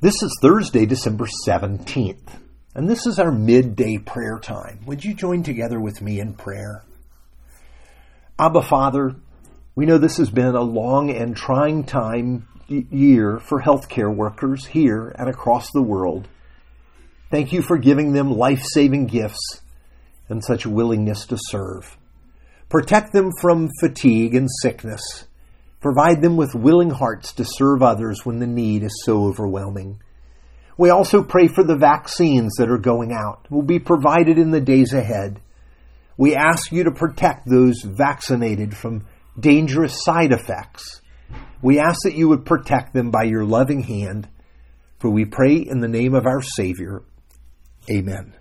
This is Thursday, December 17th, and this is our midday prayer time. Would you join together with me in prayer? Abba Father, we know this has been a long and trying time year for healthcare workers here and across the world. Thank you for giving them life-saving gifts and such willingness to serve. Protect them from fatigue and sickness Provide them with willing hearts to serve others when the need is so overwhelming. We also pray for the vaccines that are going out, will be provided in the days ahead. We ask you to protect those vaccinated from dangerous side effects. We ask that you would protect them by your loving hand, for we pray in the name of our Savior. Amen.